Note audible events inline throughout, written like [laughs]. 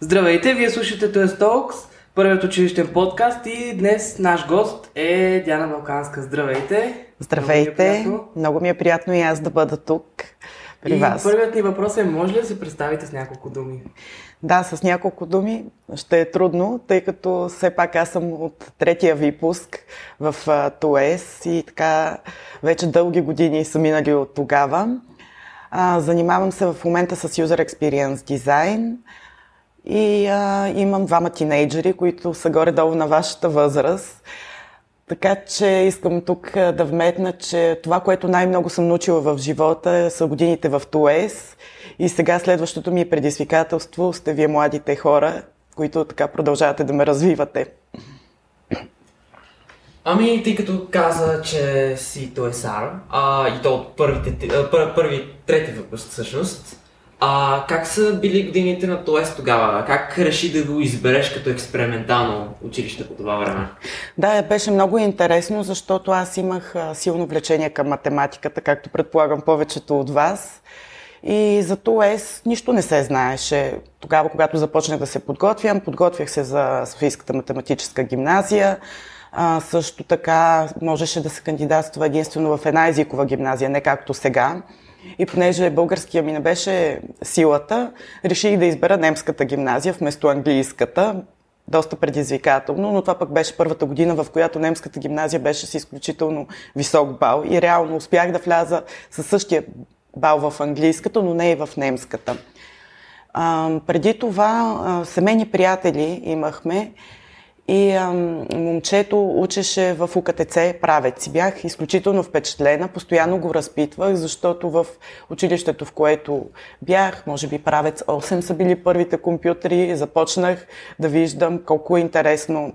Здравейте, вие слушате TOS Talks, първият училищен подкаст и днес наш гост е Диана Балканска. Здравейте! Здравейте! Много ми е, Много ми е приятно и аз да бъда тук при и вас. първият ни въпрос е, може ли да се представите с няколко думи? Да, с няколко думи ще е трудно, тъй като все пак аз съм от третия випуск в ТОЕС и така вече дълги години са минали от тогава. А, занимавам се в момента с User Experience Design и а, имам двама тинейджери, които са горе-долу на вашата възраст. Така че искам тук да вметна, че това, което най-много съм научила в живота са годините в ТОЕС и сега следващото ми предизвикателство сте вие младите хора, които така продължавате да ме развивате. Ами, тъй като каза, че си ТОЕСАР, а, и то от първите, пър, първи, трети въпрос всъщност, а как са били годините на ТОЕС тогава? Как реши да го избереш като експериментално училище по това време? Да, беше много интересно, защото аз имах силно влечение към математиката, както предполагам повечето от вас. И за ТОЕС нищо не се знаеше. Тогава, когато започнах да се подготвям, подготвях се за Софийската математическа гимназия. А, също така можеше да се кандидатства единствено в една езикова гимназия, не както сега. И понеже българския ми не беше силата, реших да избера немската гимназия вместо английската. Доста предизвикателно, но това пък беше първата година, в която немската гимназия беше с изключително висок бал и реално успях да вляза със същия бал в английската, но не и в немската. А, преди това а, семейни приятели имахме и а, момчето учеше в УКТЦ правец. Бях изключително впечатлена, постоянно го разпитвах, защото в училището, в което бях, може би правец 8 са били първите компютри, започнах да виждам колко е интересно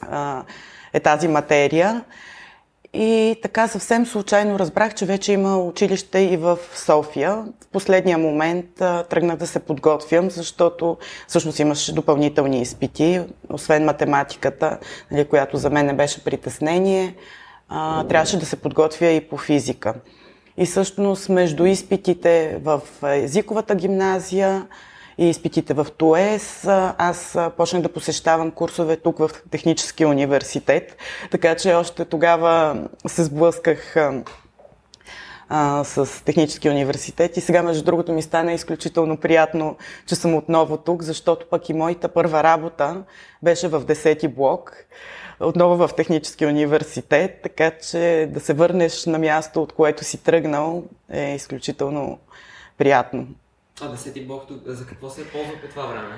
а, е тази материя. И така съвсем случайно разбрах, че вече има училище и в София. В последния момент а, тръгнах да се подготвям, защото всъщност имаше допълнителни изпити, освен математиката, нали, която за мен не беше притеснение, а, трябваше да се подготвя и по физика. И всъщност между изпитите в езиковата гимназия, и изпитите в ТОЕС, аз почнах да посещавам курсове тук в Техническия университет, така че още тогава се сблъсках с Техническия университет. И сега, между другото, ми стана изключително приятно, че съм отново тук, защото пък и моята първа работа беше в 10-ти блок, отново в Техническия университет, така че да се върнеш на място, от което си тръгнал, е изключително приятно. А десети блок за какво се е ползва по това време?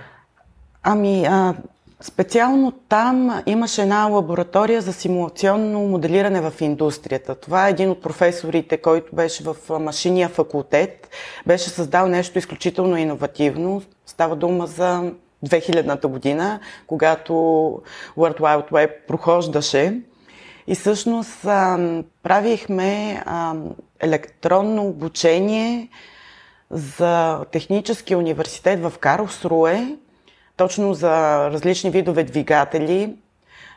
Ами, а, специално там имаше една лаборатория за симулационно моделиране в индустрията. Това е един от професорите, който беше в машиния факултет. Беше създал нещо изключително иновативно. Става дума за 2000-та година, когато World Wide Web прохождаше. И всъщност а, правихме а, електронно обучение за Техническия университет в Карлсруе, точно за различни видове двигатели,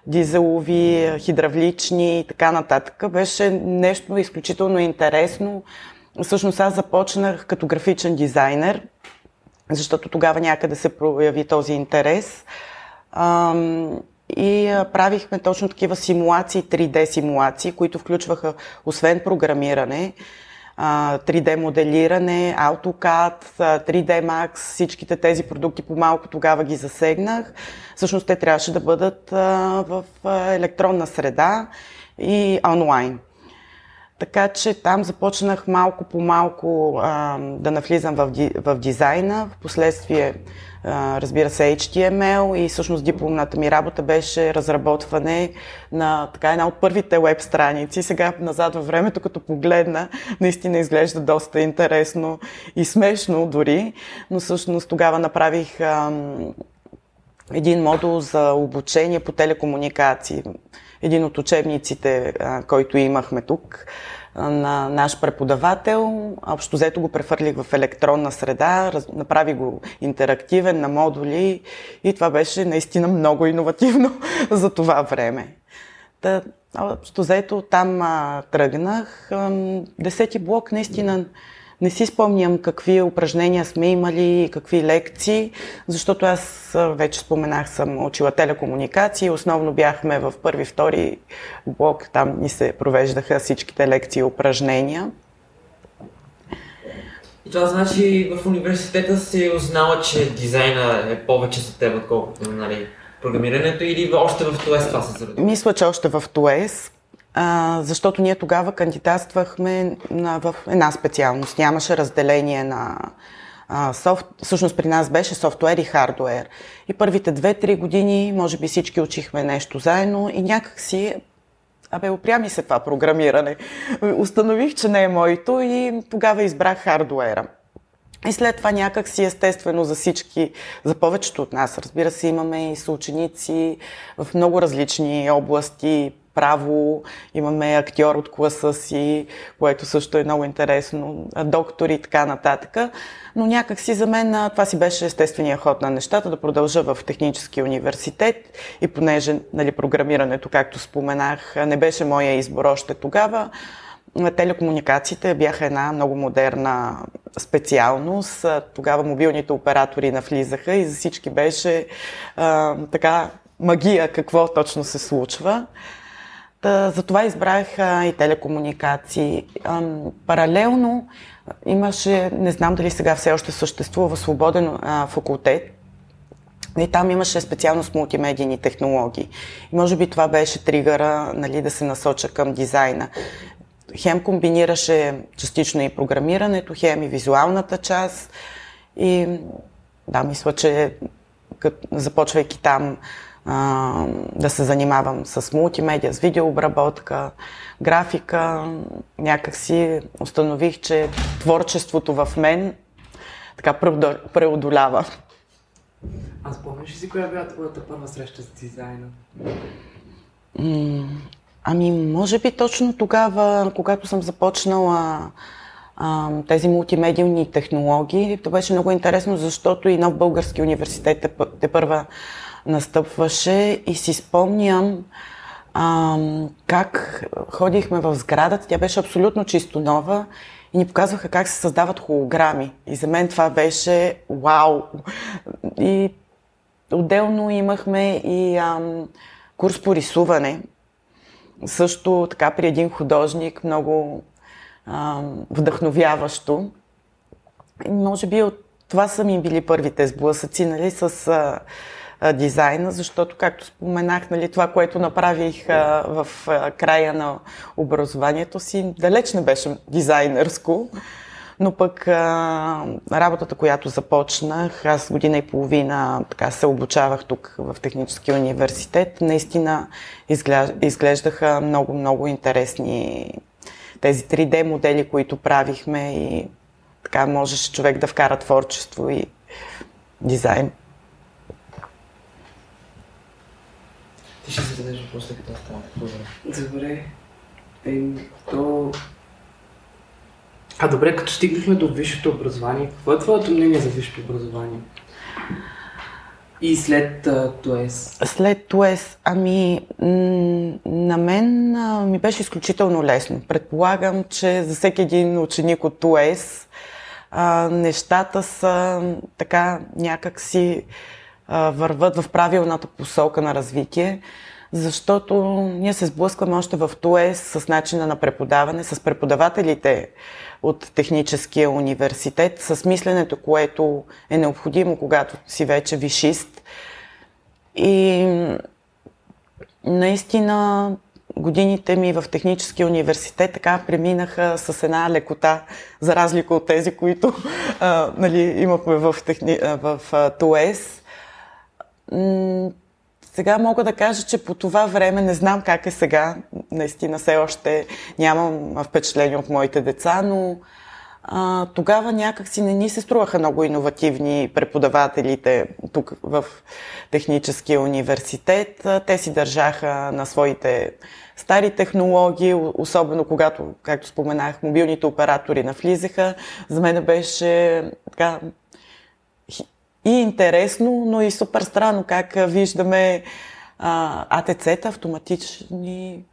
дизелови, хидравлични и така нататък. Беше нещо изключително интересно. Всъщност аз започнах като графичен дизайнер, защото тогава някъде се прояви този интерес. И правихме точно такива симулации, 3D симулации, които включваха, освен програмиране, 3D моделиране, AutoCAD, 3D Max, всичките тези продукти по-малко тогава ги засегнах. Всъщност те трябваше да бъдат в електронна среда и онлайн. Така че там започнах малко по малко да навлизам в, в дизайна. В последствие, а, разбира се, HTML и всъщност дипломната ми работа беше разработване на така една от първите веб страници. Сега назад във времето, като погледна, наистина изглежда доста интересно и смешно дори, но всъщност тогава направих а, един модул за обучение по телекомуникации. Един от учебниците, който имахме тук на наш преподавател. Общо взето го префърлих в електронна среда, направи го интерактивен на модули и това беше наистина много иновативно [laughs] за това време. Та, общо взето там а, тръгнах. Десети блок наистина Не си спомням какви упражнения сме имали, какви лекции, защото аз вече споменах, съм учила телекомуникации. Основно бяхме в първи, втори блок, там ни се провеждаха всичките лекции и упражнения. И това значи в университета си узнала, че дизайна е повече за теб, отколкото нали, програмирането или още в ТОЕС това се заради? Мисля, че още в ТОЕС, а, защото ние тогава кандидатствахме на, в една специалност. Нямаше разделение на а, софт... Всъщност при нас беше софтуер и хардуер. И първите две-три години, може би всички учихме нещо заедно и някак си Абе, опря ми се това програмиране. Установих, че не е моето и тогава избрах хардуера. И след това някак си естествено за всички, за повечето от нас, разбира се, имаме и съученици в много различни области, право, имаме актьор от класа си, което също е много интересно, доктори и така нататък. Но някак си за мен това си беше естествения ход на нещата, да продължа в технически университет и понеже нали, програмирането, както споменах, не беше моя избор още тогава, Телекомуникациите бяха една много модерна специалност. Тогава мобилните оператори навлизаха и за всички беше а, така магия какво точно се случва. Затова избрах а, и телекомуникации. А, паралелно имаше, не знам дали сега все още съществува, свободен а, факултет. И там имаше специалност мултимедийни технологии. И може би това беше тригъра нали, да се насоча към дизайна. Хем комбинираше частично и програмирането, хем и визуалната част. И да, мисля, че започвайки там а, да се занимавам с мултимедия, с видеообработка, графика. Някак си установих, че творчеството в мен така преодолява. А спомняш ли си коя била твоята първа среща с дизайна? ами, може би точно тогава, когато съм започнала а, тези мултимедиални технологии. Това беше много интересно, защото и нов български университет те, те първа настъпваше и си спомням а, как ходихме в сградата. Тя беше абсолютно чисто нова и ни показваха как се създават холограми. И за мен това беше вау! И отделно имахме и ам, курс по рисуване. Също така при един художник, много ам, вдъхновяващо. И може би от това са ми били първите сблъсъци, нали, с а, дизайна, защото, както споменах, нали, това, което направих а, в а, края на образованието си, далеч не беше дизайнерско. Но пък а, работата, която започнах, аз година и половина така се обучавах тук в Техническия университет, наистина изглеждаха много-много интересни тези 3D модели, които правихме и така можеше човек да вкара творчество и дизайн. Ти ще зададеш въпрос, като става. Добре. Добре. Е, то... А добре, като стигнахме до висшето образование, какво е твоето мнение за висшето образование? И след uh, ТУЕС? След ТУЕС, ами на мен а, ми беше изключително лесно. Предполагам, че за всеки един ученик от ТУЕС а, нещата са така някак върват в правилната посока на развитие, защото ние се сблъскваме още в ТУЕС с начина на преподаване, с преподавателите от Техническия университет, с мисленето, което е необходимо, когато си вече вишист. И наистина годините ми в Техническия университет така преминаха с една лекота, за разлика от тези, които а, нали, имахме в, техни... в ТУЕС сега мога да кажа, че по това време не знам как е сега. Наистина все още нямам впечатление от моите деца, но а, тогава някак си не ни се струваха много иновативни преподавателите тук в Техническия университет. Те си държаха на своите стари технологии, особено когато, както споменах, мобилните оператори навлизаха. За мен беше така и интересно, но и супер странно как виждаме АТЦ-та, автоматични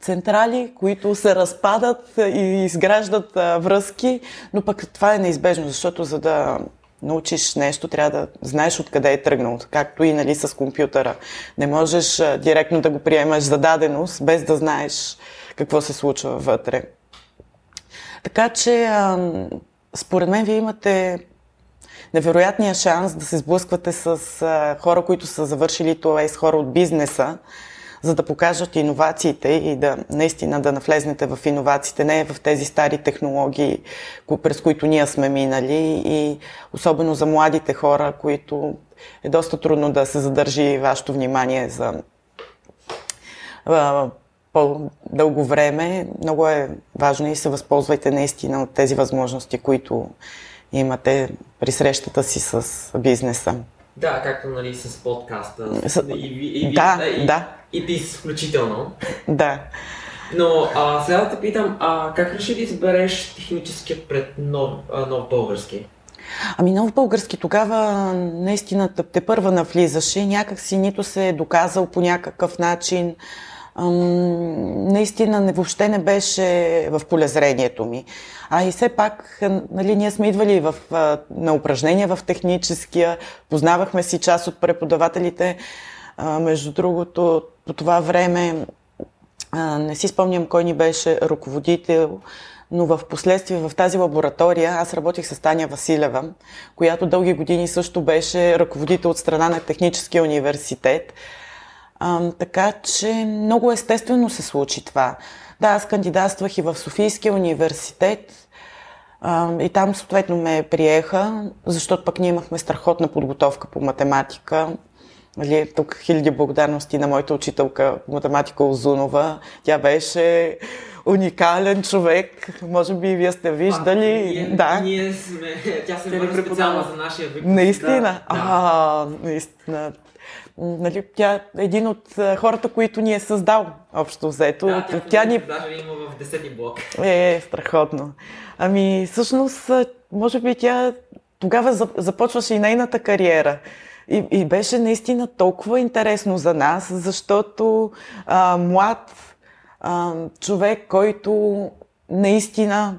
централи, които се разпадат и изграждат връзки, но пък това е неизбежно, защото за да научиш нещо, трябва да знаеш откъде е тръгнал, както и нали, с компютъра. Не можеш директно да го приемаш за даденост, без да знаеш какво се случва вътре. Така че, според мен, вие имате невероятния шанс да се сблъсквате с а, хора, които са завършили това и с хора от бизнеса, за да покажат иновациите и да наистина да навлезнете в иновациите, не в тези стари технологии, през които ние сме минали и особено за младите хора, които е доста трудно да се задържи вашето внимание за по-дълго време. Много е важно и се възползвайте наистина от тези възможности, които имате при срещата си с бизнеса. Да, както нали с подкаста. С... И, и, и, да, и, да. И ти включително. Да. Но а, сега да те питам, а, как реши да избереш техническия пред нов, а, нов български? Ами нов български тогава наистина те първа навлизаше и някак си нито се е доказал по някакъв начин. Ам, наистина не, въобще не беше в полезрението ми. А и все пак, нали, ние сме идвали в, на упражнения в техническия, познавахме си част от преподавателите. А, между другото, по това време а, не си спомням кой ни беше ръководител, но в последствие в тази лаборатория аз работих с Таня Василева, която дълги години също беше ръководител от страна на Техническия университет. А, така че много естествено се случи това. Да, аз кандидатствах и в Софийския университет а, и там съответно ме приеха, защото пък ние имахме страхотна подготовка по математика. Нали, тук хиляди благодарности на моята учителка по математика Озунова. Тя беше уникален човек. Може би вие сте виждали. А, ние, да. ние сме, тя се върна специално за нашия випуск. Наистина? Да. А, наистина нали, тя е един от хората, които ни е създал общо взето. Да, тя, тя ни... Даже има в 10 блок. Е, е, страхотно. Ами, всъщност, може би тя тогава започваше и нейната кариера. И, и беше наистина толкова интересно за нас, защото а, млад а, човек, който наистина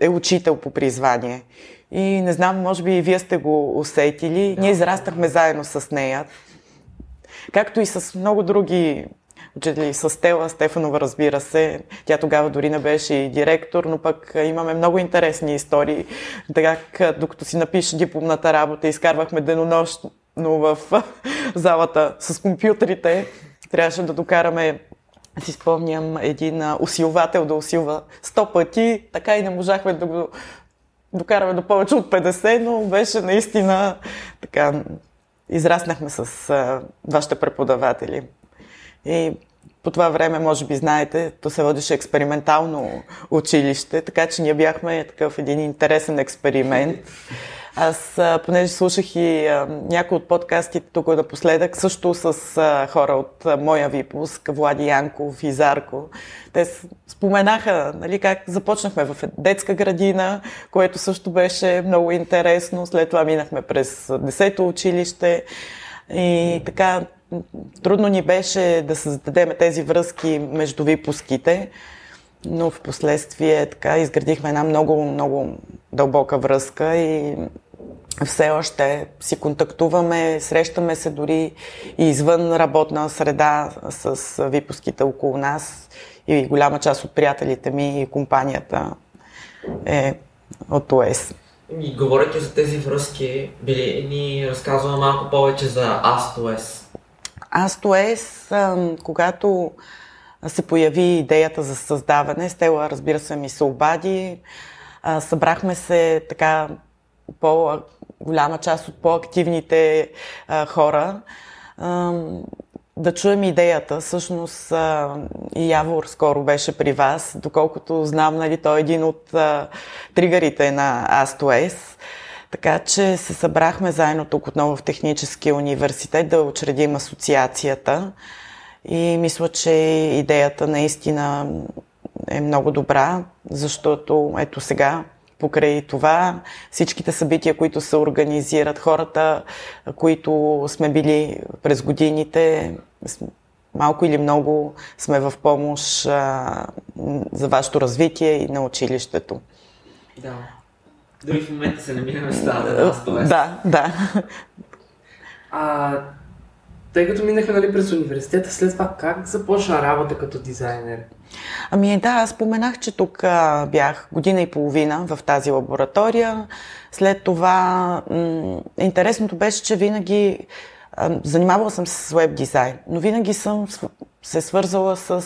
е учител по призвание. И не знам, може би и вие сте го усетили. Да. Ние израстахме заедно с нея. Както и с много други учители, с Стела Стефанова, разбира се. Тя тогава дори не беше и директор, но пък имаме много интересни истории. Така, докато си напише дипломната работа, изкарвахме денонощно в залата с компютрите. Трябваше да докараме си спомням един усилвател да усилва 100 пъти, така и не можахме да го докараме до повече от 50, но беше наистина така, израснахме с а, вашите преподаватели. И по това време, може би знаете, то се водеше експериментално училище, така че ние бяхме такъв един интересен експеримент. Аз, понеже слушах и някои от подкастите тук напоследък, също с хора от моя випуск, Влади Янков и Зарко, те споменаха нали, как започнахме в детска градина, което също беше много интересно. След това минахме през 10-то училище и така трудно ни беше да създадем тези връзки между випуските но в последствие така изградихме една много, много дълбока връзка и все още си контактуваме, срещаме се дори и извън работна среда с випуските около нас и голяма част от приятелите ми и компанията е от ОС. И говоряки за тези връзки, били ни разказва малко повече за Астос. Астос, когато се появи идеята за създаване. Стела, разбира се, ми се обади. Събрахме се така по голяма част от по-активните хора да чуем идеята. Всъщност и Явор скоро беше при вас. Доколкото знам, нали, той е един от тригърите на Астуес. Така че се събрахме заедно тук отново в Техническия университет да учредим асоциацията. И мисля, че идеята наистина е много добра, защото ето сега покрай това всичките събития, които се организират, хората, които сме били през годините, малко или много сме в помощ а, за вашето развитие и на училището. Да. Дори в момента се намираме с тази нас, т.е. Да, да. А, тъй като минахме нали, през университета, след това как започна работа като дизайнер? Ами да, аз споменах, че тук а, бях година и половина в тази лаборатория. След това м- интересното беше, че винаги а, занимавала съм се с веб дизайн, но винаги съм се свързала с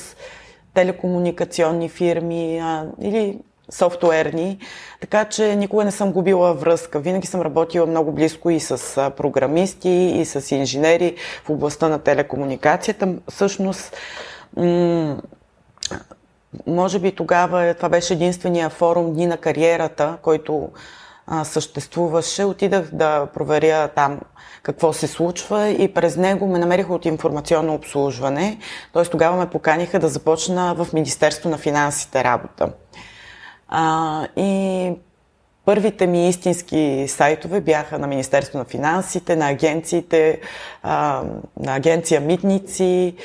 телекомуникационни фирми а, или софтуерни, така че никога не съм губила връзка. Винаги съм работила много близко и с програмисти, и с инженери в областта на телекомуникацията. Всъщност, м- може би тогава това беше единствения форум Дни на кариерата, който а, съществуваше. Отидах да проверя там какво се случва и през него ме намериха от информационно обслужване. Т.е. тогава ме поканиха да започна в Министерство на финансите работа. А, и първите ми истински сайтове бяха на Министерство на финансите, на агенциите, а, на агенция Митници,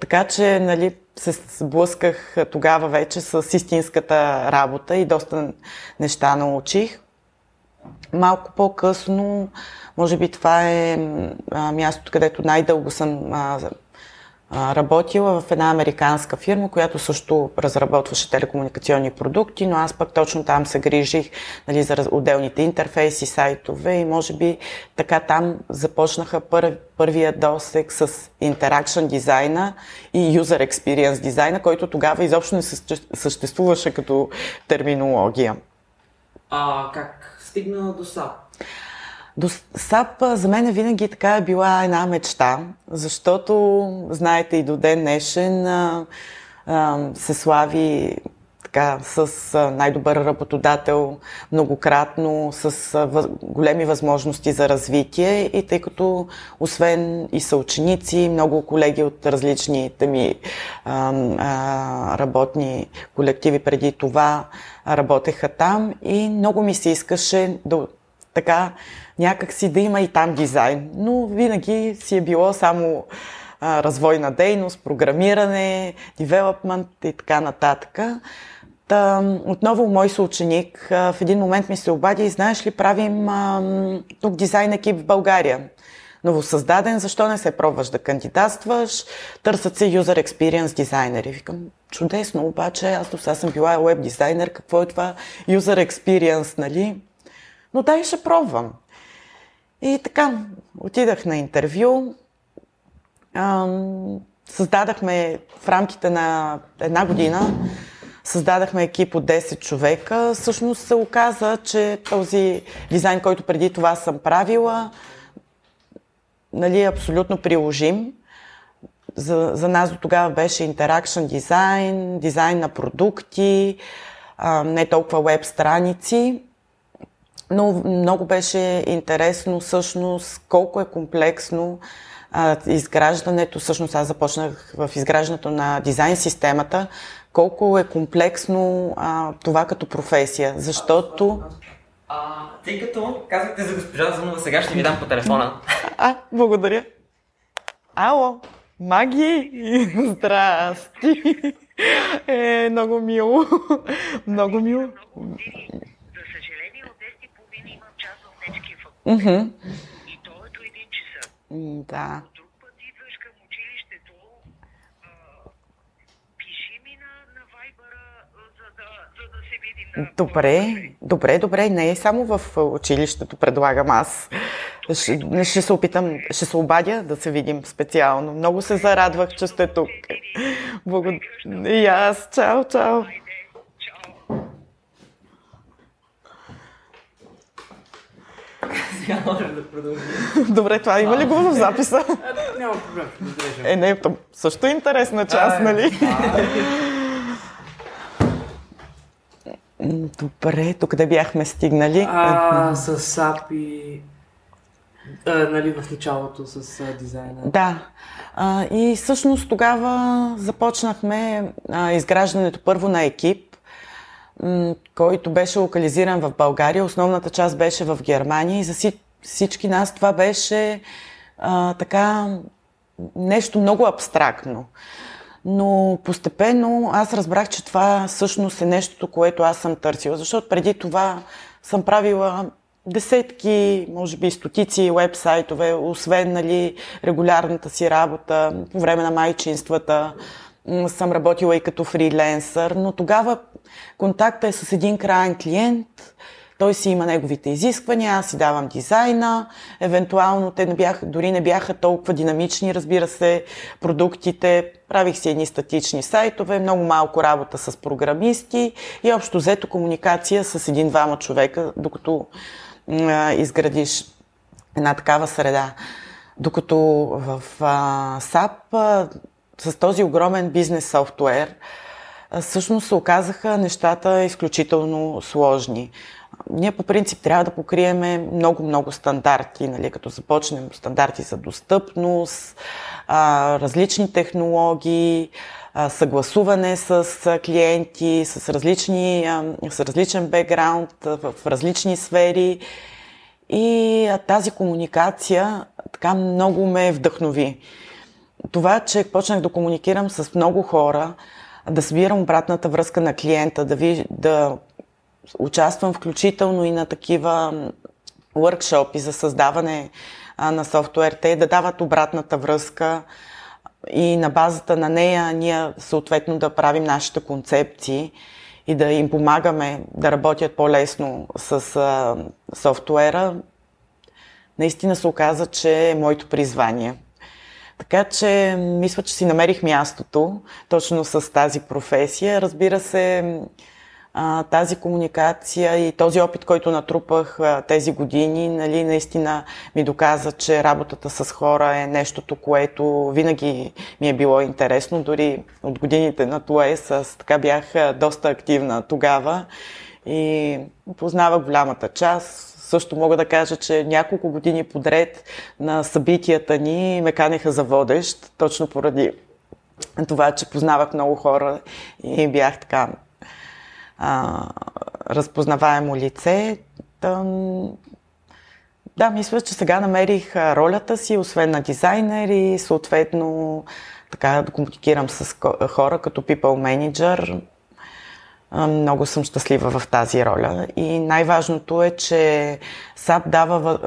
така че нали, се сблъсках тогава вече с истинската работа и доста неща научих. Малко по-късно, може би това е мястото, където най-дълго съм работила в една американска фирма, която също разработваше телекомуникационни продукти, но аз пък точно там се грижих нали, за отделните интерфейси, сайтове и може би така там започнаха пър, първия досек с Interaction дизайна и User Experience дизайна, който тогава изобщо не съществуваше като терминология. А как стигна до SAP? До САП за мен винаги така е била една мечта, защото, знаете, и до ден днешен а, а, се слави така, с най-добър работодател многократно, с а, големи възможности за развитие и тъй като освен и съученици, много колеги от различните ми а, а, работни колективи преди това работеха там и много ми се искаше да така някак си да има и там дизайн. Но винаги си е било само а, развойна дейност, програмиране, девелопмент и така нататък. Та, отново мой съученик а, в един момент ми се обади и знаеш ли, правим а, тук дизайн екип в България. Новосъздаден, защо не се пробваш да кандидатстваш? Търсят се user experience дизайнери. Викам, чудесно, обаче аз до сега съм била веб дизайнер, какво е това user experience, нали? Но дай ще пробвам. И така, отидах на интервю. Създадахме в рамките на една година създадахме екип от 10 човека. Всъщност се оказа, че този дизайн, който преди това съм правила, нали, е абсолютно приложим. За, за нас до тогава беше интеракшн дизайн, дизайн на продукти, а, не толкова веб страници. Но много беше интересно всъщност колко е комплексно а, изграждането, всъщност аз започнах в изграждането на дизайн системата, колко е комплексно а, това като професия, защото... А, тъй като казахте за госпожа Зунова, сега ще ви дам по телефона. А, благодаря. Ало, Маги! Здрасти! Е, много мило. Много мило. Mm-hmm. И то е до един часа. Да. Друг път идваш към училището, а, пиши ми на, на Вайбъра, за да, за да се видим. На добре, добре, добре. Не е само в училището, предлагам аз. Ще, ще се опитам, ще се обадя да се видим специално. Много се зарадвах, че сте тук. Благодаря. И аз. Чао, чао. Сега може да продължим. Добре, това има ли го в записа? Няма проблем, Е, не, също е интересна част, нали? Добре, тук да бяхме стигнали. А, с и... А, нали, в началото с а, дизайна. Да. А, и всъщност тогава започнахме а, изграждането първо на екип, който беше локализиран в България. Основната част беше в Германия и за всички нас това беше а, така нещо много абстрактно. Но постепенно аз разбрах, че това всъщност е нещото, което аз съм търсила, защото преди това съм правила десетки, може би стотици вебсайтове, освен нали, регулярната си работа по време на майчинствата. Съм работила и като фриленсър, но тогава контакта е с един крайен клиент, той си има неговите изисквания, аз си давам дизайна, евентуално те не бяха, дори не бяха толкова динамични, разбира се, продуктите. Правих си едни статични сайтове, много малко работа с програмисти и общо взето комуникация с един-двама човека, докато а, изградиш една такава среда. Докато в а, SAP а, с този огромен бизнес софтуер, всъщност се оказаха нещата изключително сложни. Ние по принцип трябва да покриеме много-много стандарти, нали, като започнем стандарти за достъпност, различни технологии, съгласуване с клиенти, с, различни, с различен бекграунд в различни сфери. И тази комуникация така много ме вдъхнови. Това, че почнах да комуникирам с много хора, да събирам обратната връзка на клиента, да, ви, да участвам включително и на такива workshopи за създаване а, на софтуер, те да дават обратната връзка и на базата на нея ние съответно да правим нашите концепции и да им помагаме да работят по-лесно с а, софтуера, наистина се оказа, че е моето призвание. Така че мисля, че си намерих мястото точно с тази професия. Разбира се, тази комуникация и този опит, който натрупах тези години, нали, наистина ми доказа, че работата с хора е нещото, което винаги ми е било интересно. Дори от годините на ТУЕС аз така бях доста активна тогава и познавах голямата част. Също мога да кажа, че няколко години подред на събитията ни ме канеха за водещ, точно поради това, че познавах много хора и бях така а, разпознаваемо лице. Да, да, мисля, че сега намерих ролята си, освен на дизайнер и съответно така да комуникирам с хора като people manager. Много съм щастлива в тази роля. И най-важното е, че SAP дава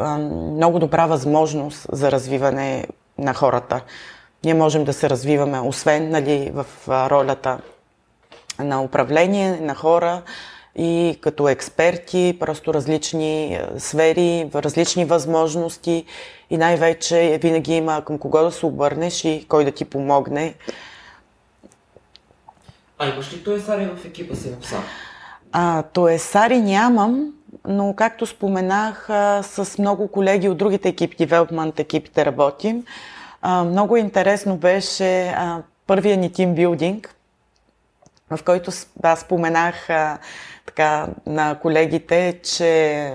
много добра възможност за развиване на хората. Ние можем да се развиваме, освен нали, в ролята на управление на хора и като експерти, просто различни сфери, различни възможности и най-вече винаги има към кого да се обърнеш и кой да ти помогне. А имаш ли Тоесари в екипа си на пса? А, Тоесари нямам, но както споменах, а, с много колеги от другите екипи, девелопмент екипите работим. А, много интересно беше а, първия ни тимбилдинг, в който аз споменах а, така, на колегите, че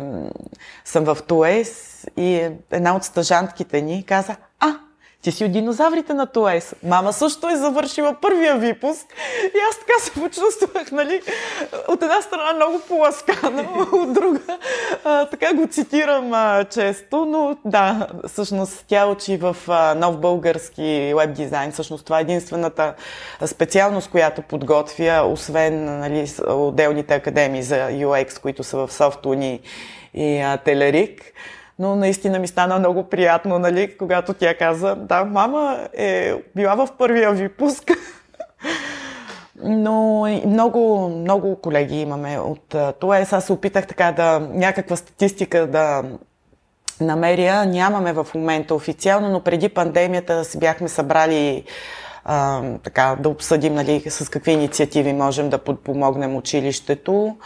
съм в Туес и една от стъжантките ни каза, ти си от динозаврите на Туес. Мама също е завършила първия випуск и аз така се почувствах, нали, от една страна много поласкана, [laughs] от друга а, така го цитирам а, често, но да, всъщност тя учи в а, нов български веб дизайн. Всъщност това е единствената специалност, която подготвя, освен нали, отделните академии за UX, които са в Софтуни и а, Телерик но наистина ми стана много приятно, нали, когато тя каза, да, мама е била в първия випуск. Но много, много колеги имаме от това. Аз се опитах така да някаква статистика да намеря. Нямаме в момента официално, но преди пандемията си бяхме събрали а, така, да обсъдим нали, с какви инициативи можем да подпомогнем училището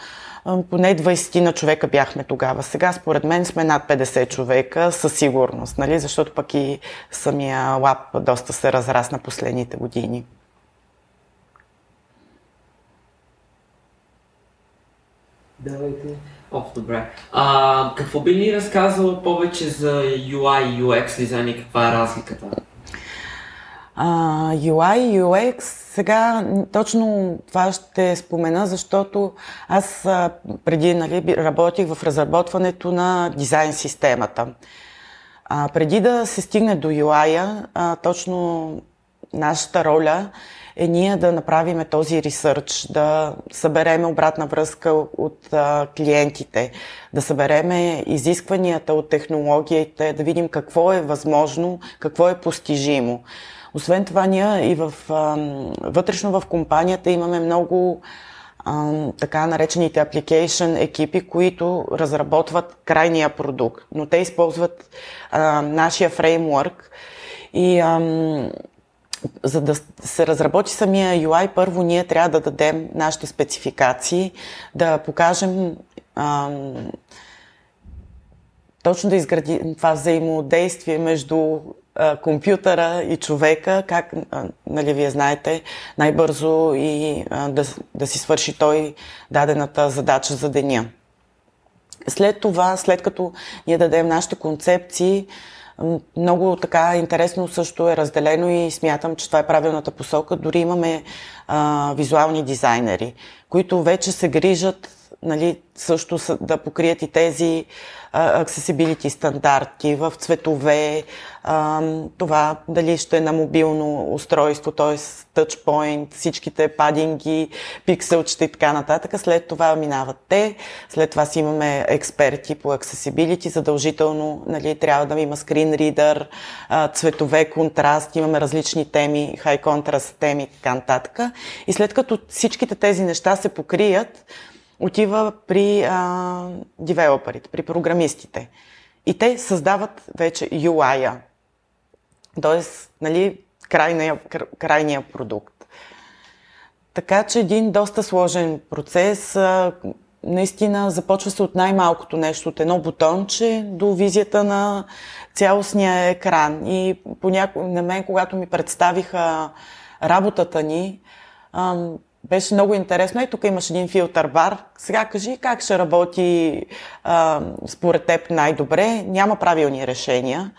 поне 20 на човека бяхме тогава. Сега, според мен, сме над 50 човека със сигурност, нали? защото пък и самия лап доста се разрасна последните години. Давайте. О, добре. А, какво би ни разказал повече за UI и UX дизайн и каква е разликата? Uh, UI и UX, сега точно това ще спомена, защото аз преди нали, работих в разработването на дизайн системата. А, преди да се стигне до UI, а, точно нашата роля е ние да направиме този ресърч, да събереме обратна връзка от а, клиентите, да събереме изискванията от технологиите, да видим какво е възможно, какво е постижимо. Освен това, ние и в, а, вътрешно в компанията имаме много а, така наречените application екипи, които разработват крайния продукт, но те използват а, нашия фреймворк и а, за да се разработи самия UI, първо ние трябва да дадем нашите спецификации, да покажем а, точно да изградим това взаимодействие между компютъра и човека, как, нали, вие знаете, най-бързо и да, да си свърши той дадената задача за деня. След това, след като ние дадем нашите концепции, много така интересно също е разделено и смятам, че това е правилната посока. Дори имаме а, визуални дизайнери, които вече се грижат нали, също да покрият и тези accessibility стандарти в цветове, а, това дали ще е на мобилно устройство, т.е. touchpoint, всичките падинги, пикселчета и така нататък. След това минават те, след това си имаме експерти по accessibility, задължително нали, трябва да има screen reader, цветове, контраст, имаме различни теми, high contrast теми и така нататък. И след като всичките тези неща се покрият, отива при а, девелоперите, при програмистите. И те създават вече UI-а, т.е. Нали, крайния, крайния продукт. Така че един доста сложен процес. А, наистина започва се от най-малкото нещо, от едно бутонче до визията на цялостния екран. И поняко, на мен, когато ми представиха работата ни, беше много интересно. И тук имаш един филтър бар. Сега кажи как ще работи а, според теб най-добре. Няма правилни решения.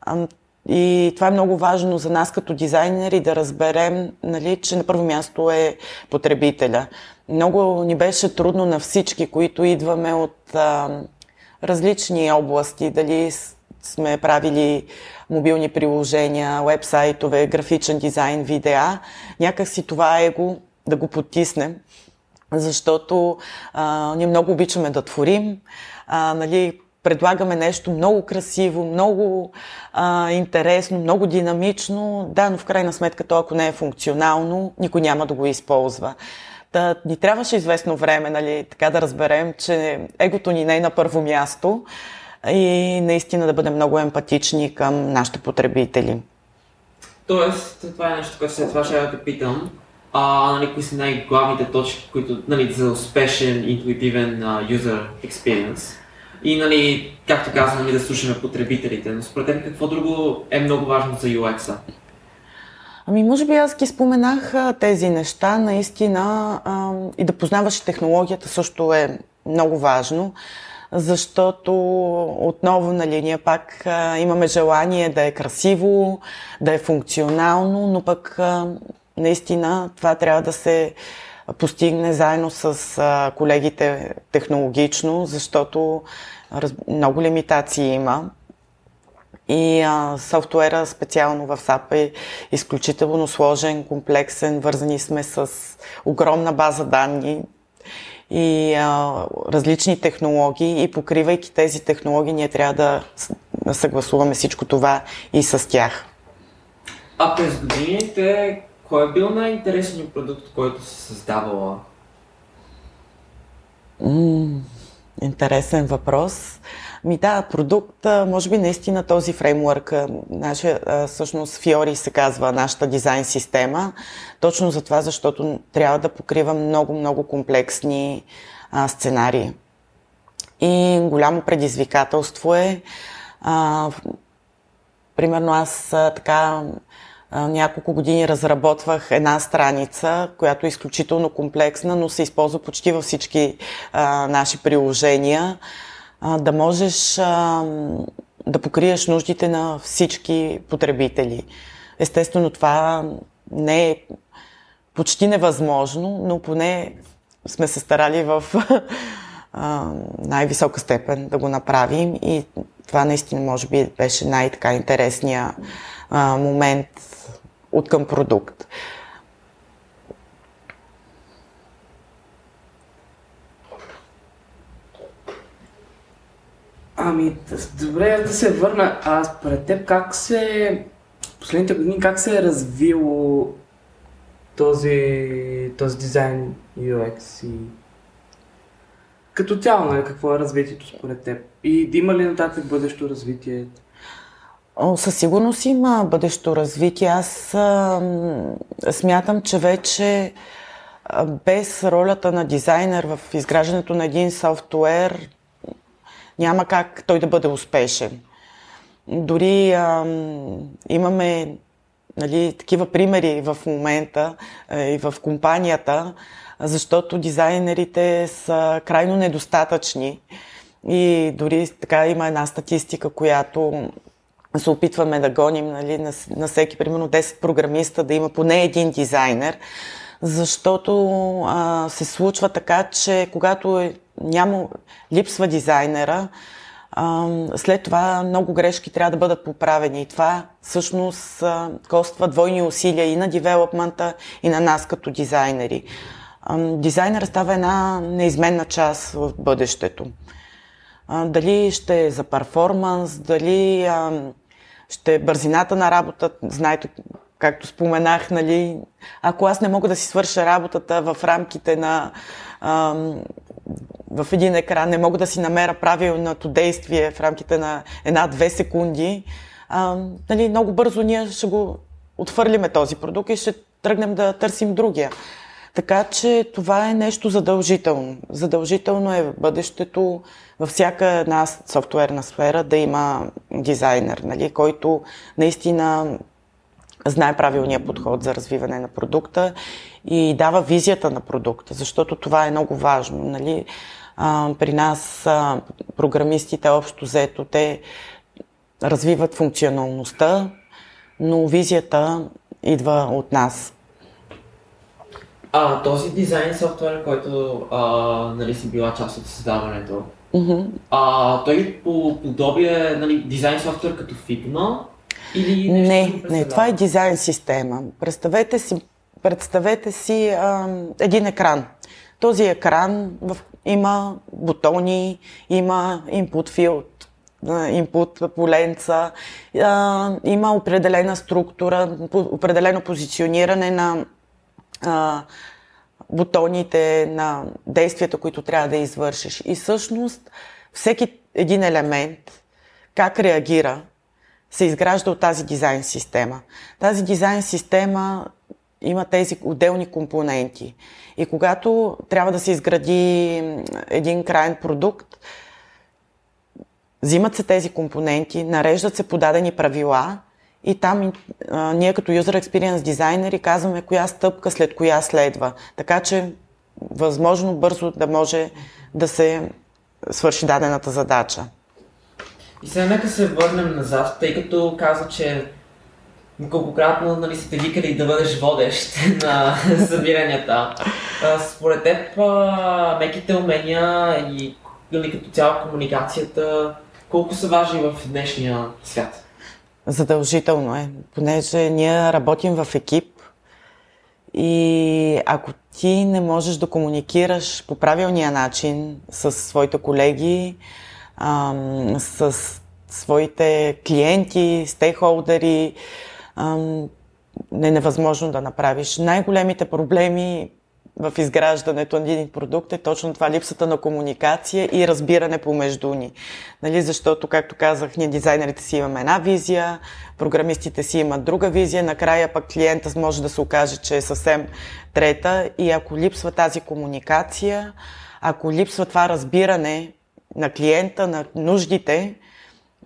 А, и това е много важно за нас като дизайнери да разберем, нали, че на първо място е потребителя. Много ни беше трудно на всички, които идваме от а, различни области, дали сме правили мобилни приложения, вебсайтове, графичен дизайн, видеа. Някак си това его да го потиснем, защото а, ние много обичаме да творим, а, нали, предлагаме нещо много красиво, много а, интересно, много динамично, да, но в крайна сметка то ако не е функционално, никой няма да го използва. Да, ни трябваше известно време, нали, така да разберем, че егото ни не е на първо място и наистина да бъдем много емпатични към нашите потребители. Тоест, това е нещо, което след това ще да питам а, нали, кои са най-главните точки, които нали, за успешен, интуитивен uh, user experience. И, нали, както казвам, нали, да слушаме потребителите. Но според теб какво друго е много важно за UX-а? Ами, може би аз ги споменах тези неща, наистина, а, и да познаваш технологията също е много важно, защото отново, нали, ние пак а, имаме желание да е красиво, да е функционално, но пък а, наистина това трябва да се постигне заедно с колегите технологично, защото много лимитации има. И а, софтуера специално в SAP е изключително сложен, комплексен, вързани сме с огромна база данни и а, различни технологии и покривайки тези технологии ние трябва да съгласуваме всичко това и с тях. А през годините кой е бил най-интересният продукт, който си създавала? Mm, интересен въпрос. Ми да, продукт, може би наистина този фреймворк, нашия, всъщност Fiori се казва нашата дизайн система, точно за това, защото трябва да покрива много-много комплексни а, сценарии. И голямо предизвикателство е, а, примерно аз а, така няколко години разработвах една страница, която е изключително комплексна, но се използва почти във всички наши приложения, да можеш да покриеш нуждите на всички потребители. Естествено, това не е почти невъзможно, но поне сме се старали в [laughs] най-висока степен да го направим и това наистина може би беше най-така интересния момент от към продукт. Ами, добре, да се върна. А според теб как се... Последните години как се е развило този, този дизайн UX и като цяло, нали, какво е развитието според теб? И има ли нататък бъдещо развитие? Със сигурност има бъдещо развитие. Аз а, смятам, че вече а, без ролята на дизайнер в изграждането на един софтуер няма как той да бъде успешен. Дори а, имаме нали, такива примери в момента и в компанията, защото дизайнерите са крайно недостатъчни. И дори така има една статистика, която се опитваме да гоним нали, на, на всеки, примерно 10 програмиста, да има поне един дизайнер, защото а, се случва така, че когато е, няма, липсва дизайнера, а, след това много грешки трябва да бъдат поправени. И това всъщност а, коства двойни усилия и на девелопмента, и на нас като дизайнери. А, дизайнера става една неизменна част в бъдещето. Дали ще е за перформанс, дали а, ще е бързината на работа. Знаете, както споменах, нали, ако аз не мога да си свърша работата в рамките на в един екран, не мога да си намеря правилното действие в рамките на една-две секунди, а, нали, много бързо ние ще го отвърлиме този продукт и ще тръгнем да търсим другия. Така че това е нещо задължително. Задължително е в бъдещето във всяка една софтуерна сфера да има дизайнер, нали, който наистина знае правилния подход за развиване на продукта и дава визията на продукта, защото това е много важно. Нали. А, при нас а, програмистите общо взето, те развиват функционалността, но визията идва от нас. А, този дизайн софтуер, който а, нали, си била част от създаването, Mm-hmm. а, той по подобие нали, дизайн софтуер като Figma или нещо Не, не, това е дизайн система. Представете си, представете си а, един екран. Този екран в, има бутони, има input field, input поленца, а, има определена структура, определено позициониране на а, бутоните, на действията, които трябва да извършиш. И всъщност всеки един елемент, как реагира, се изгражда от тази дизайн система. Тази дизайн система има тези отделни компоненти. И когато трябва да се изгради един крайен продукт, взимат се тези компоненти, нареждат се подадени правила и там а, ние като User Experience дизайнери казваме коя стъпка след коя следва. Така че възможно бързо да може да се свърши дадената задача. И сега нека се върнем назад, тъй като каза, че Неколкократно нали, сте викали да бъдеш водещ [laughs] на събиранията. Според теб, меките умения и нали, като цяло комуникацията, колко са важни в днешния свят? Задължително е, понеже ние работим в екип и ако ти не можеш да комуникираш по правилния начин с своите колеги, с своите клиенти, стейхолдери, не е невъзможно да направиш. Най-големите проблеми в изграждането на един продукт е точно това липсата на комуникация и разбиране помежду ни. Нали, защото, както казах, ние дизайнерите си имаме една визия, програмистите си имат друга визия, накрая пък клиента може да се окаже, че е съвсем трета и ако липсва тази комуникация, ако липсва това разбиране на клиента, на нуждите,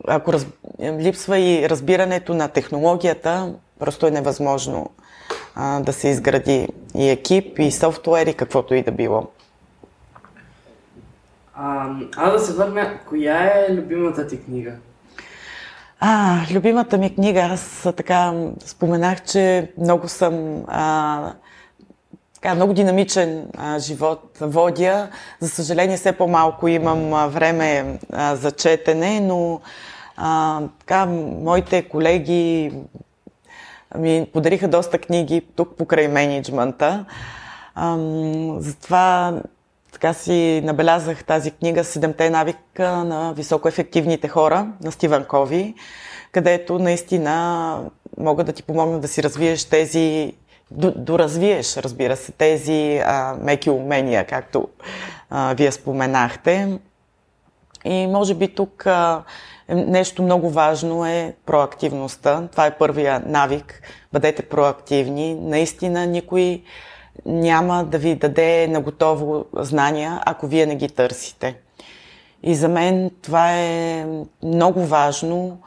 ако раз... липсва и разбирането на технологията, просто е невъзможно а, да се изгради и екип, и софтуер, и каквото и да било. А, а да се върна, коя е любимата ти книга? А, любимата ми книга, аз така споменах, че много съм а, така, много динамичен а, живот водя. За съжаление, все по-малко имам а, време а, за четене, но а, така, моите колеги ми подариха доста книги тук покрай менеджмента. А, затова така си набелязах тази книга Седемте навика на високоефективните хора на Стивен Кови, където наистина могат да ти помогнат да си развиеш тези доразвиеш, разбира се, тези а, меки умения, както а, вие споменахте. И може би тук а, нещо много важно е проактивността. Това е първия навик. Бъдете проактивни. Наистина никой няма да ви даде наготово знания, ако вие не ги търсите. И за мен това е много важно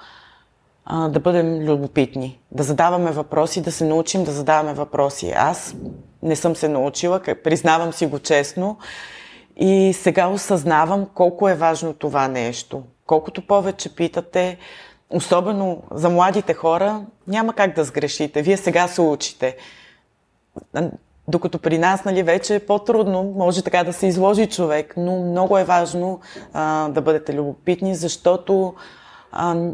а, да бъдем любопитни, да задаваме въпроси, да се научим да задаваме въпроси. Аз не съм се научила, признавам си го честно и сега осъзнавам колко е важно това нещо. Колкото повече питате, особено за младите хора, няма как да сгрешите. Вие сега се учите. Докато при нас нали, вече е по-трудно, може така да се изложи човек, но много е важно а, да бъдете любопитни, защото а,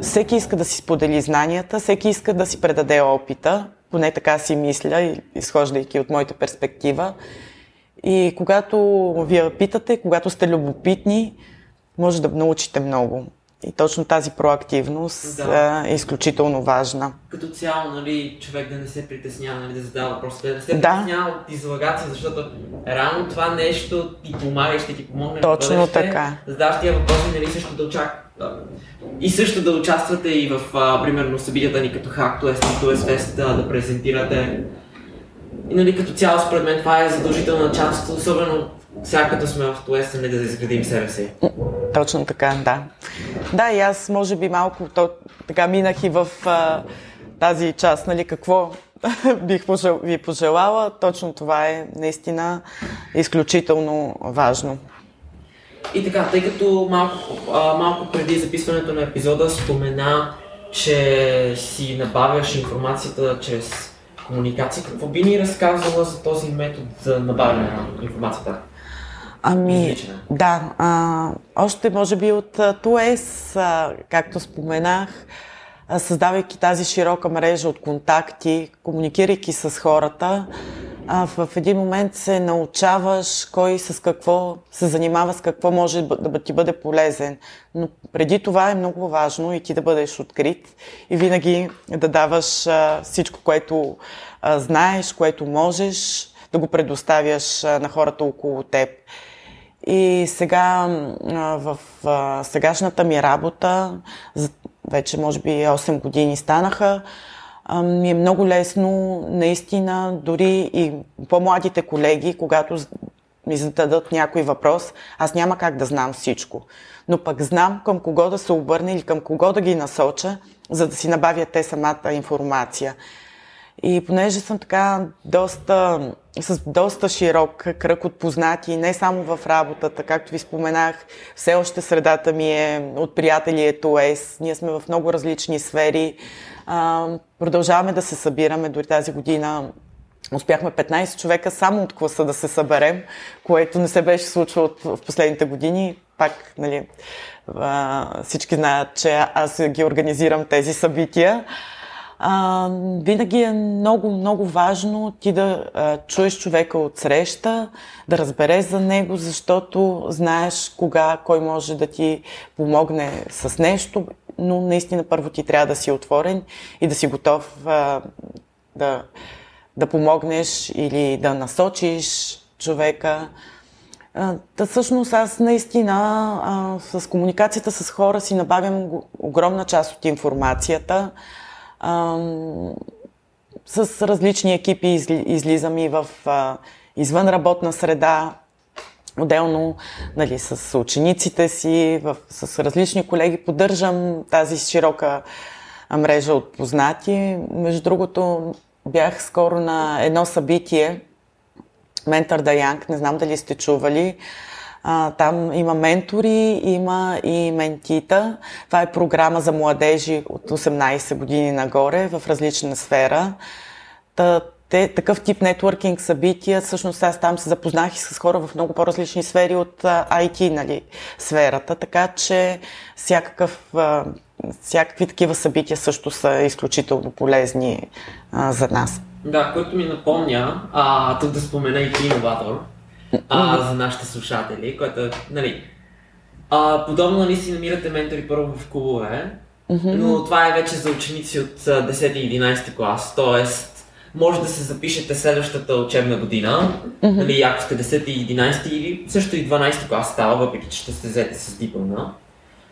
всеки иска да си сподели знанията, всеки иска да си предаде опита, поне така си мисля, изхождайки от моята перспектива. И когато вие питате, когато сте любопитни, може да научите много. И точно тази проактивност да. е изключително важна. Като цяло, нали, човек да не се притеснява, нали, да задава въпроси, да не се да. притеснява от излагация, защото рано това нещо ти помага и ще ти помогне. Точно да така. Да задаваш тия въпроси, нали, също да очаква. И също да участвате и в, а, примерно, събитията ни като Hacktoest, Fest, да презентирате. И нали, като цяло, според мен, това е задължителна част, особено сега като сме в Туест, нали, да изградим себе си. Точно така, да. Да, и аз може би малко то, така минах и в а, тази част, нали, какво [laughs] бих пожел, ви пожелала. Точно това е наистина изключително важно. И така, тъй като малко, а, малко преди записването на епизода спомена, че си набавяш информацията чрез комуникация, какво би ни разказала за този метод за набавяне на информацията? Ами, да, а, още може би от ТУЕС, както споменах, създавайки тази широка мрежа от контакти, комуникирайки с хората, а, в един момент се научаваш кой с какво се занимава, с какво може да ти бъде полезен. Но преди това е много важно и ти да бъдеш открит и винаги да даваш а, всичко, което а, знаеш, което можеш, да го предоставяш на хората около теб. И сега в сегашната ми работа, вече може би 8 години станаха, ми е много лесно, наистина, дори и по-младите колеги, когато ми зададат някой въпрос, аз няма как да знам всичко. Но пък знам към кого да се обърне или към кого да ги насоча, за да си набавят те самата информация. И понеже съм така доста, с доста широк кръг от познати, не само в работата, както ви споменах, все още средата ми е от приятели ЕС, ние сме в много различни сфери, а, продължаваме да се събираме, дори тази година успяхме 15 човека само от класа да се съберем, което не се беше случвало в последните години. Пак, нали, а, всички знаят, че аз ги организирам тези събития а, винаги е много, много важно ти да а, чуеш човека от среща, да разбереш за него, защото знаеш кога, кой може да ти помогне с нещо, но наистина първо ти трябва да си отворен и да си готов а, да, да помогнеш или да насочиш човека. Та всъщност аз наистина а, с комуникацията с хора си набавям огромна част от информацията с различни екипи излизам и в а, извънработна среда, отделно нали, с учениците си, в, с различни колеги. Поддържам тази широка мрежа от познати. Между другото, бях скоро на едно събитие, Ментър Даянг, не знам дали сте чували. А, там има ментори, има и ментита. Това е програма за младежи от 18 години нагоре в различна сфера. Та, те, такъв тип нетворкинг събития, всъщност аз там се запознах и с хора в много по-различни сфери от IT, нали, сферата, така че всякакъв, всякакви такива събития също са изключително полезни а, за нас. Да, който ми напомня, а, тук да спомена и иноватор а, за нашите слушатели, което е, нали, а, подобно нали си намирате ментори първо в клубове, но това е вече за ученици от а, 10 и 11 клас, т.е. може да се запишете следващата учебна година, нали, ако сте 10 и 11 или също и 12 клас става, въпреки че ще сте взете с диплома.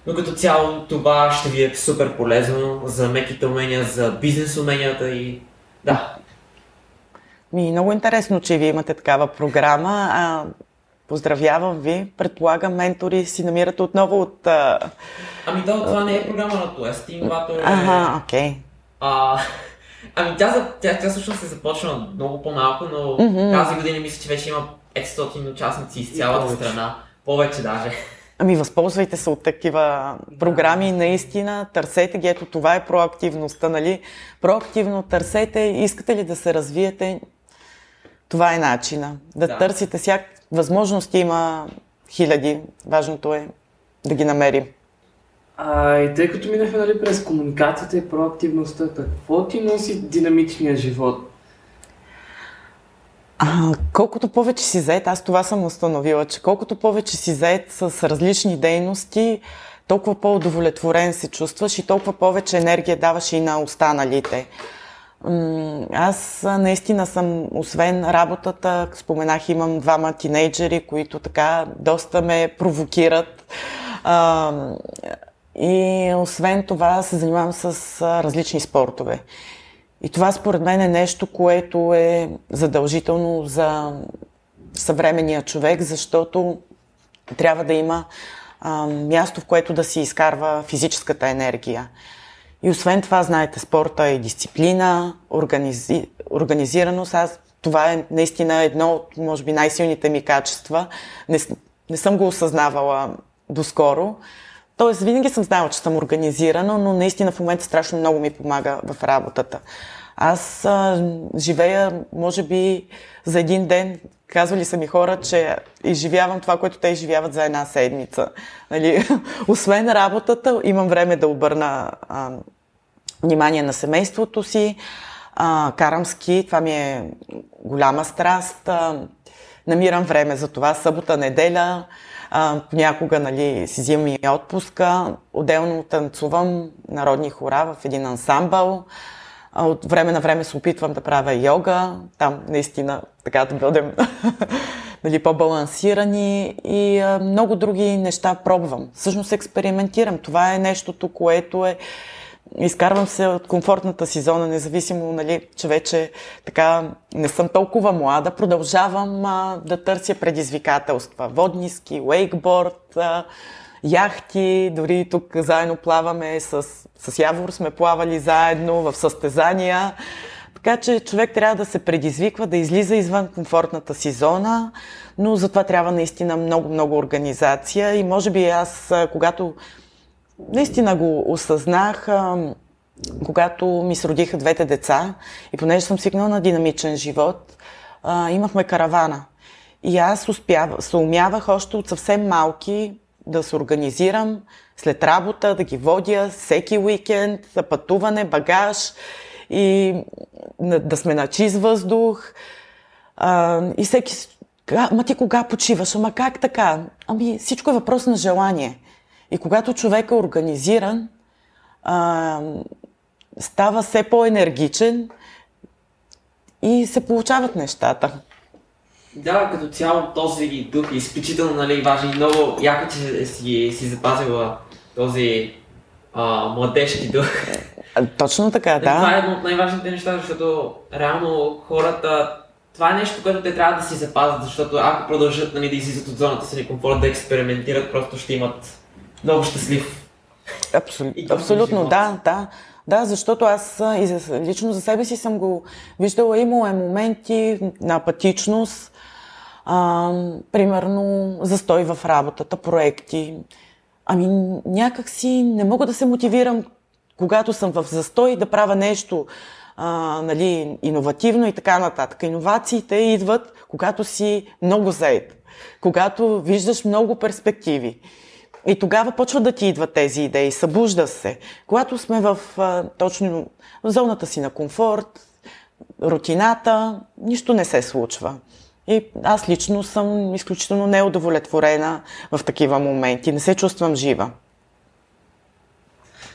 Но като цяло това ще ви е супер полезно за меките умения, за бизнес уменията и да, Ми, много интересно, че вие имате такава програма. А, поздравявам ви. Предполагам, ментори си намирате отново от... А... Ами то, това не е програма на Туест, Innovator е... Ага, окей. А, ами тя, тя, тя всъщност е започнала много по-малко, но тази година мисля, че вече има 500 участници из цялата повече. страна. Повече даже. Ами възползвайте се от такива програми, наистина, търсете ги, ето това е проактивността, нали? Проактивно търсете, искате ли да се развиете, това е начина. Да, Да. търсите всяк... Възможности има хиляди, важното е да ги намерим. А, и тъй като минахме нали, през комуникацията и проактивността, какво ти носи динамичния живот? А, колкото повече си заед, аз това съм установила, че колкото повече си заед с различни дейности, толкова по-удовлетворен се чувстваш и толкова повече енергия даваш и на останалите. Аз наистина съм, освен работата, споменах, имам двама тинейджери, които така доста ме провокират. И освен това се занимавам с различни спортове. И това според мен е нещо, което е задължително за съвременния човек, защото трябва да има а, място, в което да си изкарва физическата енергия. И освен това, знаете, спорта е дисциплина, организи... организираност. Аз, това е наистина едно от, може би, най-силните ми качества. Не, не съм го осъзнавала доскоро. Тоест, винаги съм знала, че съм организирана, но наистина в момента страшно много ми помага в работата. Аз а, живея, може би, за един ден. Казвали са ми хора, че изживявам това, което те изживяват за една седмица. Нали? [laughs] Освен работата, имам време да обърна а, внимание на семейството си. А, карам ски, това ми е голяма страст. А, намирам време за това, събота, неделя. А, понякога нали, си взимам и отпуска. Отделно танцувам народни хора в един ансамбъл. От време на време се опитвам да правя йога. Там наистина така да бъдем [laughs] нали, по-балансирани и а, много други неща пробвам. Всъщност експериментирам. Това е нещото, което е Изкарвам се от комфортната си зона, независимо, нали, че вече така не съм толкова млада. Продължавам а, да търся предизвикателства. Водни ски, вейкборд, а, яхти, дори тук заедно плаваме с, с Явор, сме плавали заедно в състезания. Така че човек трябва да се предизвиква, да излиза извън комфортната си зона, но затова трябва наистина много-много организация и може би аз, когато наистина го осъзнах, когато ми се родиха двете деца и понеже съм свикнала на динамичен живот, имахме каравана. И аз успява, се умявах още от съвсем малки да се организирам след работа, да ги водя всеки уикенд, за пътуване, багаж и да сме на чист въздух. А, и всеки, с- «Ка- ма ти кога почиваш? Ама как така? Ами всичко е въпрос на желание. И когато човек е организиран, а, става все по-енергичен и се получават нещата. Да, като цяло този дух е изключително нали, важен и много яко, че си, си запазила този а, младежки дух. Точно така, Това е да. едно от най-важните неща, защото реално хората, това е нещо, което те трябва да си запазят, защото ако продължат нали, да излизат от зоната си на комфорт, да експериментират, просто ще имат много щастлив. Абсол... И този Абсолютно, живот. да, да. Да, защото аз и за, лично за себе си съм го виждала. Имало е моменти на апатичност, а, примерно застой в работата, проекти. Ами някак си не мога да се мотивирам, когато съм в застой, да правя нещо а, нали, иновативно и така нататък. Иновациите идват, когато си много заед, когато виждаш много перспективи. И тогава почват да ти идват тези идеи, събужда се. Когато сме в а, точно в зоната си на комфорт, рутината, нищо не се случва. И аз лично съм изключително неудовлетворена в такива моменти. Не се чувствам жива.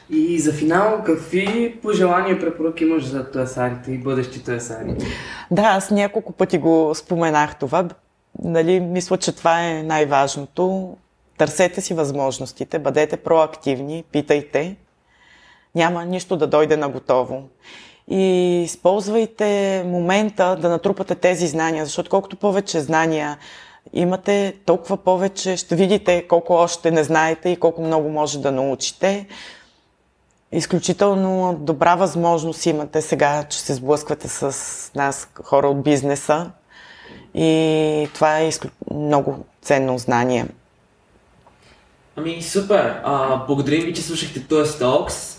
И за финал, какви пожелания и препоръки имаш за туесарите и бъдещи туесари? Да, аз няколко пъти го споменах това. Нали, мисля, че това е най-важното. Търсете си възможностите, бъдете проактивни, питайте. Няма нищо да дойде на готово. И използвайте момента да натрупате тези знания, защото колкото повече знания имате, толкова повече ще видите колко още не знаете и колко много може да научите. Изключително добра възможност имате сега, че се сблъсквате с нас, хора от бизнеса. И това е изклю... много ценно знание. Ами супер! А, благодарим ви, че слушахте този Talks.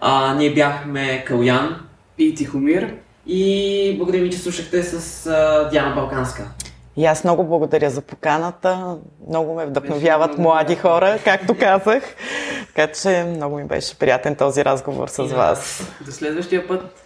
А, ние бяхме Калян И Тихомир. и благодарим ви, че слушахте с а, Диана Балканска. И аз много благодаря за поканата. Много ме вдъхновяват Беше много млади приятно. хора, както казах. Така че много ми беше приятен този разговор с И вас. До следващия път.